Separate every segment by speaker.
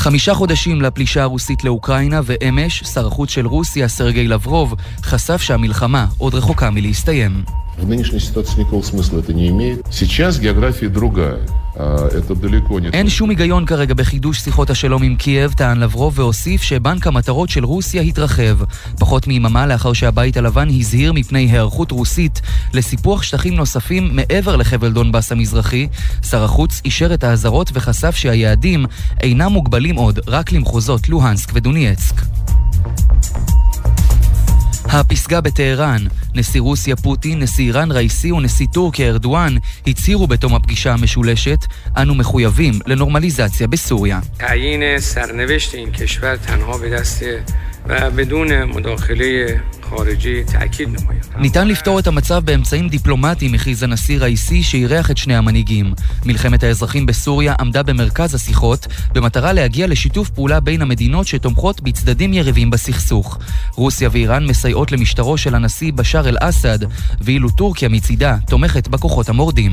Speaker 1: חמישה חודשים לפלישה הרוסית לאוקראינה, ואמש, שר החוץ של רוסיה, סרגי לברוב, חשף שהמלחמה עוד רחוקה מלהסתיים.
Speaker 2: В нынешней ситуации никакого смысла это не имеет. Сейчас география другая.
Speaker 1: אין שום היגיון כרגע בחידוש שיחות השלום עם קייב, טען לברוב והוסיף שבנק המטרות של רוסיה התרחב. פחות מיממה לאחר שהבית הלבן הזהיר מפני היערכות רוסית לסיפוח שטחים נוספים מעבר לחבל דונבאס המזרחי, שר החוץ אישר את האזהרות וחשף שהיעדים אינם מוגבלים עוד רק למחוזות לוהנסק ודונייצק. הפסגה בטהרן, נשיא רוסיה פוטין, נשיא איראן ראיסי ונשיא טורקיה ארדואן הצהירו בתום הפגישה המשולשת, אנו מחויבים לנורמליזציה בסוריה.
Speaker 3: بدون مداخله خارجی تأکید نماید.
Speaker 1: ניתן לפתור את המצב באמצעים דיפלומטיים, הכריז הנשיא ראיסי שאירח את שני המנהיגים. מלחמת האזרחים בסוריה עמדה במרכז השיחות, במטרה להגיע לשיתוף פעולה בין המדינות שתומכות בצדדים יריבים בסכסוך. רוסיה ואיראן מסייעות למשטרו של הנשיא בשאר אל-אסד, ואילו טורקיה מצידה תומכת בכוחות המורדים.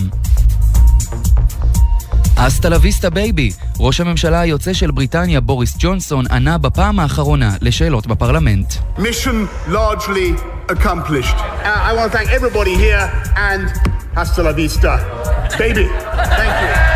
Speaker 1: Hasta la vista baby. ראש הממשלה היוצא של בריטניה, בוריס ג'ונסון, ענה בפעם האחרונה לשאלות בפרלמנט.
Speaker 4: Uh, I want to thank everybody here and hasta la vista. Baby, thank you.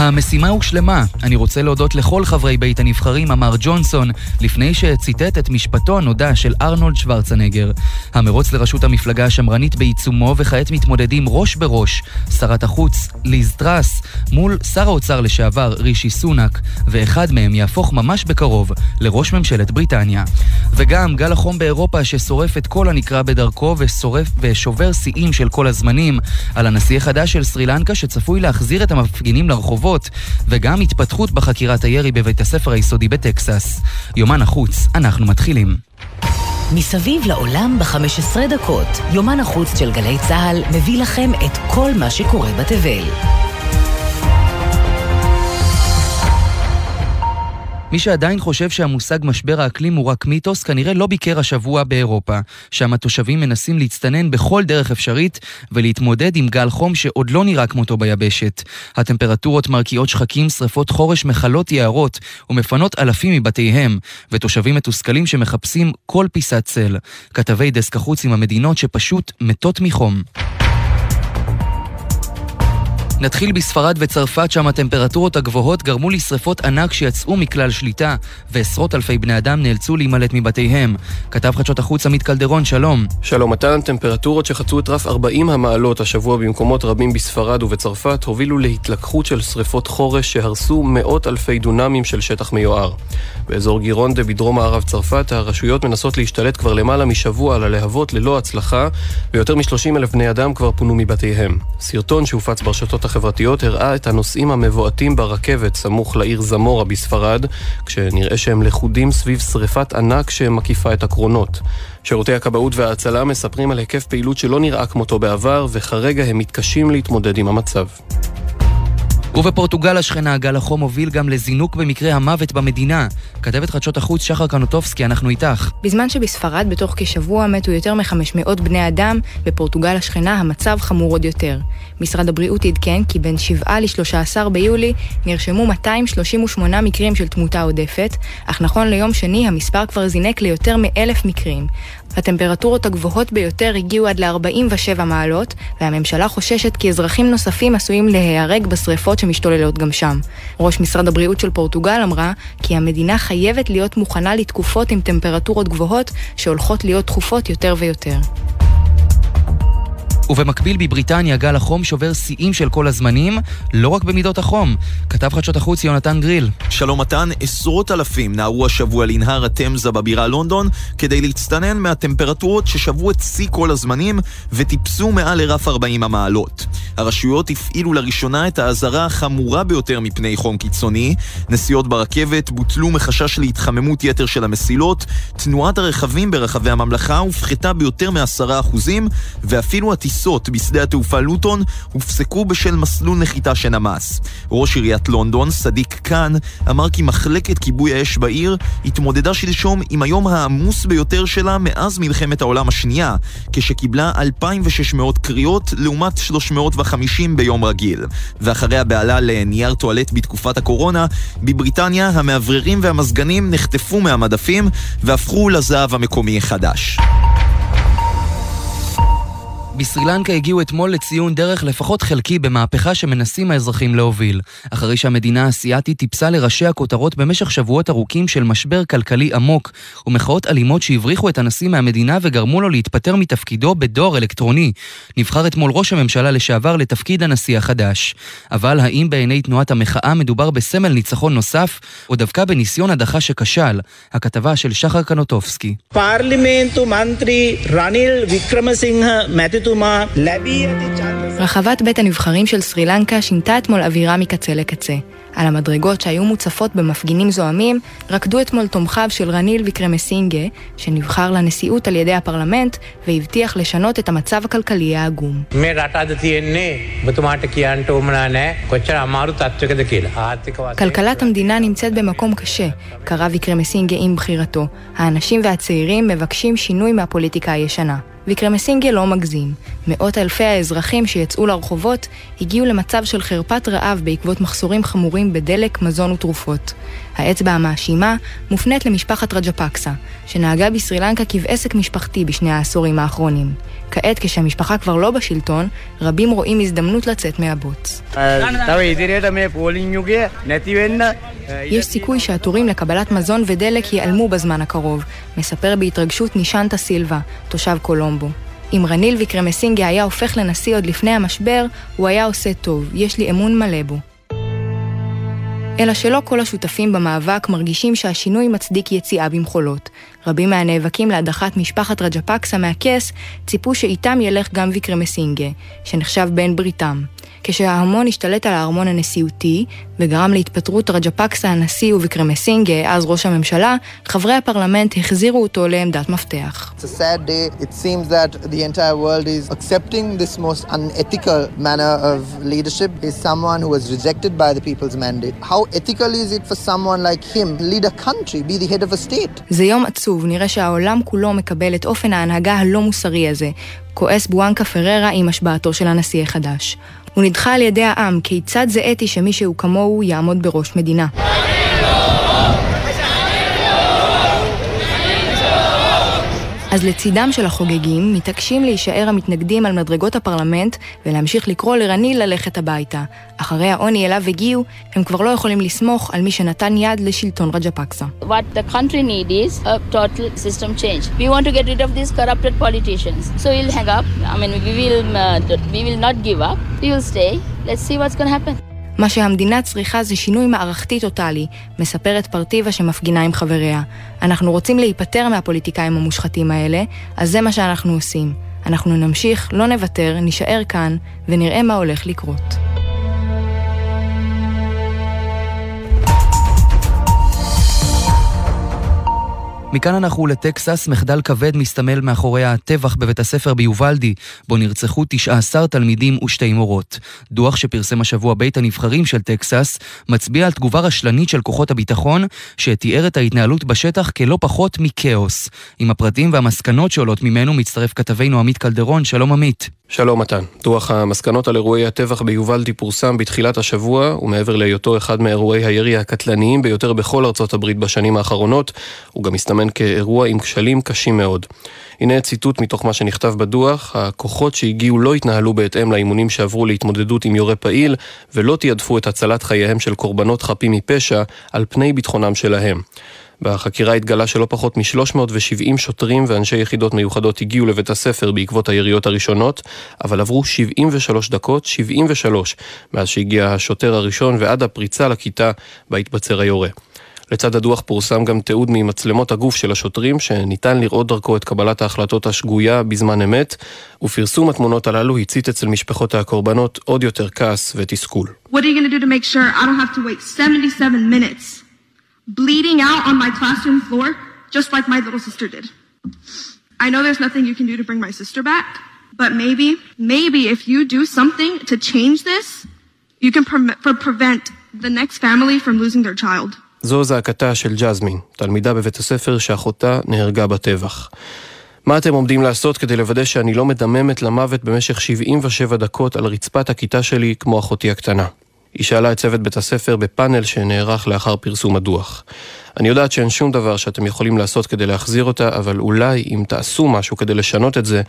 Speaker 1: המשימה הושלמה. אני רוצה להודות לכל חברי בית הנבחרים, אמר ג'ונסון, לפני שציטט את משפטו הנודע של ארנולד שוורצנגר. המרוץ לראשות המפלגה השמרנית בעיצומו, וכעת מתמודדים ראש בראש שרת החוץ ליז טראס מול שר האוצר לשעבר רישי סונאק, ואחד מהם יהפוך ממש בקרוב לראש ממשלת בריטניה. וגם גל החום באירופה ששורף את כל הנקרא בדרכו ושורף ושובר שיאים של כל הזמנים על הנשיא החדש של סרי לנקה שצפוי להחזיר את המפגינים לרחובות חובות, וגם התפתחות בחקירת הירי בבית הספר היסודי בטקסס. יומן החוץ, אנחנו מתחילים.
Speaker 5: מסביב לעולם ב-15 דקות, יומן החוץ של גלי צה"ל מביא לכם את כל מה שקורה בתבל.
Speaker 1: מי שעדיין חושב שהמושג משבר האקלים הוא רק מיתוס, כנראה לא ביקר השבוע באירופה. שם התושבים מנסים להצטנן בכל דרך אפשרית ולהתמודד עם גל חום שעוד לא נראה כמותו ביבשת. הטמפרטורות מרקיעות שחקים, שרפות חורש, מכלות יערות ומפנות אלפים מבתיהם, ותושבים מתוסכלים שמחפשים כל פיסת צל. כתבי דסק החוץ עם המדינות שפשוט מתות מחום. נתחיל בספרד וצרפת, שם הטמפרטורות הגבוהות גרמו לשרפות ענק שיצאו מכלל שליטה, ועשרות אלפי בני אדם נאלצו להימלט מבתיהם. כתב חדשות החוץ עמית קלדרון, שלום.
Speaker 6: שלום מתן, טמפרטורות שחצו את רף 40 המעלות השבוע במקומות רבים בספרד ובצרפת הובילו להתלקחות של שרפות חורש שהרסו מאות אלפי דונמים של שטח מיוער. באזור גירונדה בדרום מערב צרפת, הרשויות מנסות להשתלט כבר למעלה משבוע על הלהבות ללא הצלחה, ויותר מ-30 אלף בני אדם כבר פונו מבתיהם. סרטון שהופץ ברשתות החברתיות הראה את הנוסעים המבועטים ברכבת סמוך לעיר זמורה בספרד, כשנראה שהם לכודים סביב שריפת ענק שמקיפה את הקרונות. שירותי הכבאות וההצלה מספרים על היקף פעילות שלא נראה כמותו בעבר, וכרגע הם מתקשים להתמודד עם המצב.
Speaker 1: ובפורטוגל השכנה גל החום הוביל גם לזינוק במקרה המוות במדינה. כתבת חדשות החוץ שחר קנוטובסקי, אנחנו איתך.
Speaker 7: בזמן שבספרד בתוך כשבוע מתו יותר מ-500 בני אדם, בפורטוגל השכנה המצב חמור עוד יותר. משרד הבריאות עדכן כי בין 7 ל-13 ביולי נרשמו 238 מקרים של תמותה עודפת, אך נכון ליום שני המספר כבר זינק ליותר מ-1,000 מקרים. הטמפרטורות הגבוהות ביותר הגיעו עד ל-47 מעלות, והממשלה חוששת כי אזרחים נוספים עשויים להיהרג בשריפות שמשתוללות גם שם. ראש משרד הבריאות של פורטוגל אמרה כי המדינה חייבת להיות מוכנה לתקופות עם טמפרטורות גבוהות שהולכות להיות תכופות יותר ויותר.
Speaker 1: ובמקביל בבריטניה גל החום שובר שיאים של כל הזמנים, לא רק במידות החום. כתב חדשות החוץ יונתן גריל.
Speaker 8: שלום מתן, עשרות אלפים נהרו השבוע לנהר התמזה בבירה לונדון כדי להצטנן מהטמפרטורות ששברו את שיא כל הזמנים וטיפסו מעל לרף 40 המעלות. הרשויות הפעילו לראשונה את האזהרה החמורה ביותר מפני חום קיצוני, נסיעות ברכבת בוטלו מחשש להתחממות יתר של המסילות, תנועת הרכבים ברחבי הממלכה הופחתה ביותר מ-10% ואפילו הטיסות טיסות בשדה התעופה לוטון הופסקו בשל מסלול נחיתה שנמס. ראש עיריית לונדון, סדיק קאן, אמר כי מחלקת כיבוי האש בעיר התמודדה שלשום עם היום העמוס ביותר שלה מאז מלחמת העולם השנייה, כשקיבלה 2,600 קריאות לעומת 350 ביום רגיל. ואחרי הבהלה לנייר טואלט בתקופת הקורונה, בבריטניה המאווררים והמזגנים נחטפו מהמדפים והפכו לזהב המקומי החדש.
Speaker 1: בסרי לנקה הגיעו אתמול לציון דרך לפחות חלקי במהפכה שמנסים האזרחים להוביל, אחרי שהמדינה האסייתית טיפסה לראשי הכותרות במשך שבועות ארוכים של משבר כלכלי עמוק, ומחאות אלימות שהבריחו את הנשיא מהמדינה וגרמו לו להתפטר מתפקידו בדואר אלקטרוני. נבחר אתמול ראש הממשלה לשעבר לתפקיד הנשיא החדש. אבל האם בעיני תנועת המחאה מדובר בסמל ניצחון נוסף, או דווקא בניסיון הדחה שכשל? הכתבה של שחר קנוטובסקי.
Speaker 9: פרלימנט מנטרי רניל ויקרמסינגה מתיתו
Speaker 7: רחבת בית הנבחרים של סרי לנקה שינתה אתמול אווירה מקצה לקצה. על המדרגות שהיו מוצפות במפגינים זועמים, רקדו אתמול תומכיו של רניל ויקרמסינגה, שנבחר לנשיאות על ידי הפרלמנט, והבטיח לשנות את המצב הכלכלי העגום. כלכלת המדינה נמצאת במקום קשה, קרא ויקרמסינגה עם בחירתו. האנשים והצעירים מבקשים שינוי מהפוליטיקה הישנה. ויקרמסינגה לא מגזים. מאות אלפי האזרחים שיצאו לרחובות הגיעו למצב של חרפת רעב בעקבות מחסורים חמורים בדלק, מזון ותרופות. האצבע המאשימה מופנית למשפחת רג'פקסה, שנהגה בסרילנקה כבעסק משפחתי בשני העשורים האחרונים. כעת, כשהמשפחה כבר לא בשלטון, רבים רואים הזדמנות לצאת מהבוץ. יש סיכוי שהתורים לקבלת מזון ודלק ייעלמו בזמן הקרוב, מספר בהתרגשות נישנטה סילבה, תושב קולומבו. אם רניל ויקרמסינגה היה הופך לנשיא עוד לפני המשבר, הוא היה עושה טוב, יש לי אמון מלא בו. אלא שלא כל השותפים במאבק מרגישים שהשינוי מצדיק יציאה במחולות. רבים מהנאבקים להדחת משפחת רג'פקסה מהכס ציפו שאיתם ילך גם ויקרמסינגה, שנחשב בן בריתם. כשההמון השתלט על הארמון הנשיאותי וגרם להתפטרות רג'פקסה הנשיא ובקרמסינגה, אז ראש הממשלה, חברי הפרלמנט החזירו אותו לעמדת מפתח.
Speaker 10: It's a sad day. It seems that the entire world is accepting this most unethical manner of leadership is someone who was rejected by the people's mandate. How ethical is it for someone like him lead a country, be the head of a state?
Speaker 7: זה יום עצוב, נראה שהעולם כולו מקבל את אופן ההנהגה הלא מוסרי הזה. כועס בואנקה פררה עם השבעתו של הנשיא החדש. הוא נדחה על ידי העם, כיצד זה אתי שמישהו כמוהו יעמוד בראש מדינה. אז לצידם של החוגגים, מתעקשים להישאר המתנגדים על מדרגות הפרלמנט ולהמשיך לקרוא לרניל ללכת הביתה. אחרי העוני אליו הגיעו, הם כבר לא יכולים לסמוך על מי שנתן יד לשלטון רג'פקסה.
Speaker 11: Uh. Let's see what's to happen.
Speaker 7: מה שהמדינה צריכה זה שינוי מערכתי טוטאלי, מספרת פרטיבה שמפגינה עם חבריה. אנחנו רוצים להיפטר מהפוליטיקאים המושחתים האלה, אז זה מה שאנחנו עושים. אנחנו נמשיך, לא נוותר, נישאר כאן, ונראה מה הולך לקרות.
Speaker 1: מכאן אנחנו לטקסס, מחדל כבד מסתמל מאחורי הטבח בבית הספר ביובלדי, בו נרצחו 19 תלמידים ושתי מורות. דוח שפרסם השבוע בית הנבחרים של טקסס, מצביע על תגובה רשלנית של כוחות הביטחון, שתיאר את ההתנהלות בשטח כלא פחות מכאוס. עם הפרטים והמסקנות שעולות ממנו מצטרף כתבנו עמית קלדרון, שלום עמית.
Speaker 6: שלום מתן. דוח המסקנות על אירועי הטבח ביובלדי פורסם בתחילת השבוע, ומעבר להיותו אחד מאירועי הירי הקטלניים ביותר בכל ארצות הברית בשנים האחרונות, הוא גם מסתמן כאירוע עם כשלים קשים מאוד. הנה ציטוט מתוך מה שנכתב בדוח, הכוחות שהגיעו לא התנהלו בהתאם לאימונים שעברו להתמודדות עם יורה פעיל, ולא תיעדפו את הצלת חייהם של קורבנות חפים מפשע על פני ביטחונם שלהם. בחקירה התגלה שלא פחות מ-370 שוטרים ואנשי יחידות מיוחדות הגיעו לבית הספר בעקבות היריות הראשונות, אבל עברו 73 דקות, 73, מאז שהגיע השוטר הראשון ועד הפריצה לכיתה בה התבצר היורה. לצד הדוח פורסם גם תיעוד ממצלמות הגוף של השוטרים, שניתן לראות דרכו את קבלת ההחלטות השגויה בזמן אמת, ופרסום התמונות הללו הצית אצל משפחות הקורבנות עוד יותר כעס ותסכול. Sure I don't have to wait 77 minutes bleeding out on my classroom floor, just like my little sister did. I know there's nothing you can do to bring my sister back,
Speaker 12: But maybe, maybe if you do something to change this, you can pre- prevent the next family from losing their child.
Speaker 1: זו זעקתה של ג'זמין, תלמידה בבית הספר שאחותה נהרגה בטבח. מה אתם עומדים לעשות כדי לוודא שאני לא מדממת למוות במשך 77 דקות על רצפת הכיתה שלי כמו אחותי הקטנה? היא שאלה את צוות בית הספר בפאנל שנערך לאחר פרסום הדוח. אני יודעת שאין שום דבר שאתם יכולים לעשות כדי להחזיר אותה, אבל אולי אם תעשו משהו כדי לשנות את זה,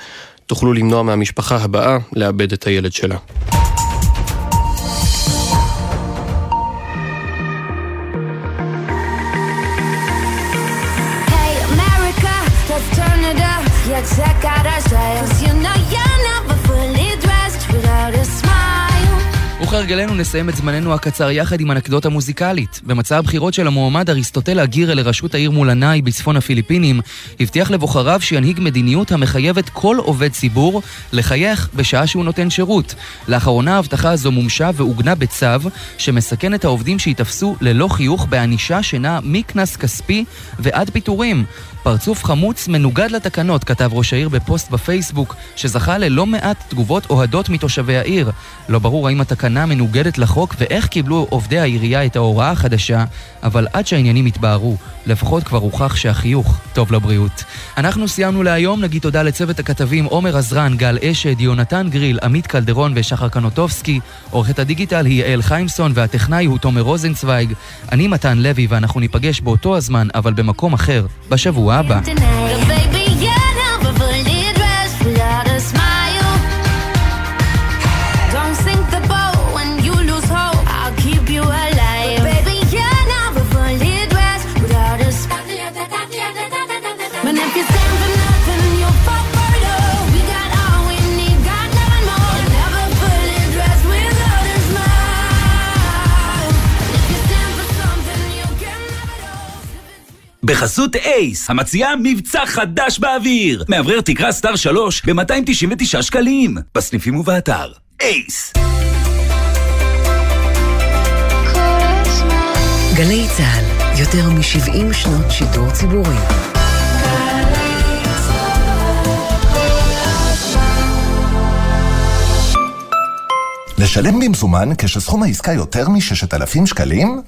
Speaker 1: תוכלו למנוע מהמשפחה הבאה לאבד את הילד שלה. Check out our styles. You know you're never fully dressed without a smile. וכהרגלנו נסיים את זמננו הקצר יחד עם אנקדוטה מוזיקלית. במצע הבחירות של המועמד אריסטוטל אגירה לראשות העיר מולנאי בצפון הפיליפינים, הבטיח לבוחריו שינהיג מדיניות המחייבת כל עובד ציבור לחייך בשעה שהוא נותן שירות. לאחרונה ההבטחה הזו מומשה ועוגנה בצו שמסכן את העובדים שייתפסו ללא חיוך בענישה שנעה מקנס כספי ועד פיטורים. פרצוף חמוץ מנוגד לתקנות, כתב ראש העיר בפוסט בפייסבוק, שזכה ללא מעט תגובות אוהדות מתושבי העיר. לא ברור האם התקנה מנוגדת לחוק ואיך קיבלו עובדי העירייה את ההוראה החדשה, אבל עד שהעניינים יתבהרו, לפחות כבר הוכח שהחיוך טוב לבריאות. אנחנו סיימנו להיום, נגיד תודה לצוות הכתבים עומר עזרן, גל אשד, יונתן גריל, עמית קלדרון ושחר קנוטובסקי, עורכת הדיגיטל היא יעל חיימסון והטכנאי הוא תומר רוזנצוויג. אני מתן לוי ואנחנו ניפגש באותו הזמן, אבל במקום אחר, בשבוע הבא.
Speaker 13: בחסות אייס, המציעה מבצע חדש באוויר. מאוורר תקרה סטאר 3 ב-299 שקלים. בסניפים ובאתר. אייס.
Speaker 5: גלי צה"ל, יותר מ-70 שנות שידור ציבורי.
Speaker 14: לשלם במזומן כשסכום העסקה יותר מ-6,000 שקלים?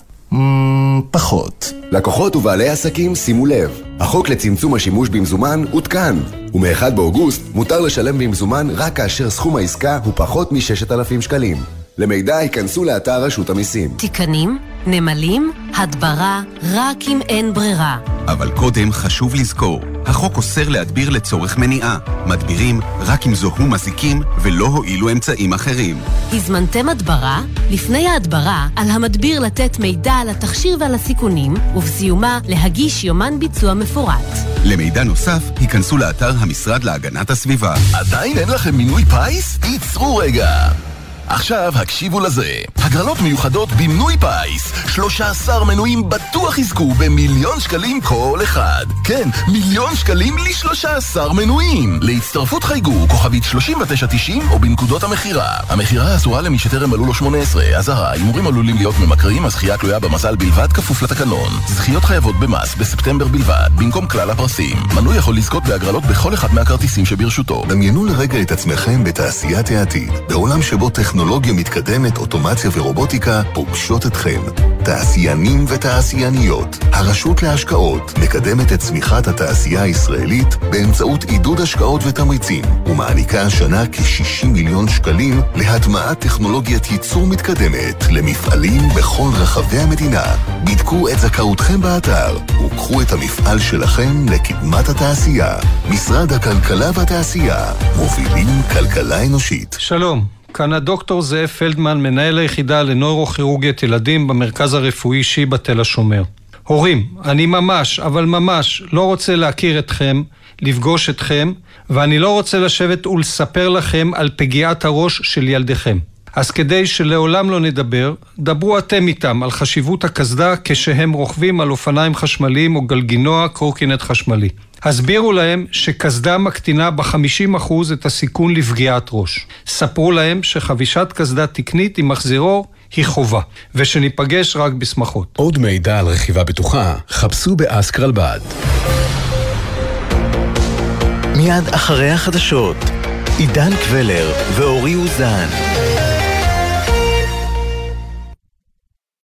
Speaker 14: פחות.
Speaker 15: לקוחות ובעלי עסקים, שימו לב, החוק לצמצום השימוש במזומן עודכן, ומ-1 באוגוסט מותר לשלם במזומן רק כאשר סכום העסקה הוא פחות מ-6,000 שקלים. למידע ייכנסו לאתר רשות המיסים.
Speaker 5: תיקנים, נמלים, הדברה, רק אם אין ברירה.
Speaker 16: אבל קודם חשוב לזכור, החוק אוסר להדביר לצורך מניעה. מדבירים רק אם זוהו מזיקים ולא הועילו אמצעים אחרים.
Speaker 5: הזמנתם הדברה? לפני ההדברה, על המדביר לתת מידע על התכשיר ועל הסיכונים, ובסיומה להגיש יומן ביצוע מפורט.
Speaker 16: למידע נוסף, היכנסו לאתר המשרד להגנת הסביבה.
Speaker 14: עדיין אין לכם מינוי פיס? תיצרו רגע! עכשיו הקשיבו לזה, הגרלות מיוחדות במנוי פיס, 13 מנויים בטוח יזכו במיליון שקלים כל אחד. כן, מיליון שקלים ל-13 מנויים. להצטרפות חייגו כוכבית 3990 או בנקודות המכירה. המכירה אסורה למי שטרם מלאו לו 18, אזהרה, הימורים עלולים להיות ממכרים, הזכייה תלויה במזל בלבד כפוף לתקנון. זכיות חייבות במס בספטמבר בלבד, במקום כלל הפרסים. מנוי יכול לזכות בהגרלות בכל אחד מהכרטיסים שברשותו. דמיינו לרגע את עצמכם בתעשיית העתיד, בעולם שבו טכנולוגיה מתקדמת, אוטומציה ורובוטיקה פוגשות אתכם. תעשיינים ותעשייניות. הרשות להשקעות מקדמת את צמיחת התעשייה הישראלית באמצעות עידוד השקעות ותמריצים, ומעניקה השנה כ-60 מיליון שקלים להטמעת טכנולוגיית ייצור מתקדמת למפעלים בכל רחבי המדינה. בדקו את זכאותכם באתר, וקחו את המפעל שלכם לקדמת התעשייה. משרד הכלכלה והתעשייה, מובילים כלכלה אנושית.
Speaker 17: שלום. כאן הדוקטור זאב פלדמן, מנהל היחידה לנוירוכירורגיית ילדים במרכז הרפואי שיבא תל השומר. הורים, אני ממש, אבל ממש, לא רוצה להכיר אתכם, לפגוש אתכם, ואני לא רוצה לשבת ולספר לכם על פגיעת הראש של ילדיכם. אז כדי שלעולם לא נדבר, דברו אתם איתם על חשיבות הקסדה כשהם רוכבים על אופניים חשמליים או גלגינוע קורקינט חשמלי. הסבירו להם שקסדה מקטינה ב-50% את הסיכון לפגיעת ראש. ספרו להם שחבישת קסדה תקנית עם מחזירו היא חובה, ושניפגש רק בשמחות.
Speaker 18: עוד מידע על רכיבה בטוחה, חפשו באסקרלבד.
Speaker 10: מיד אחרי החדשות, עידן קבלר ואורי אוזן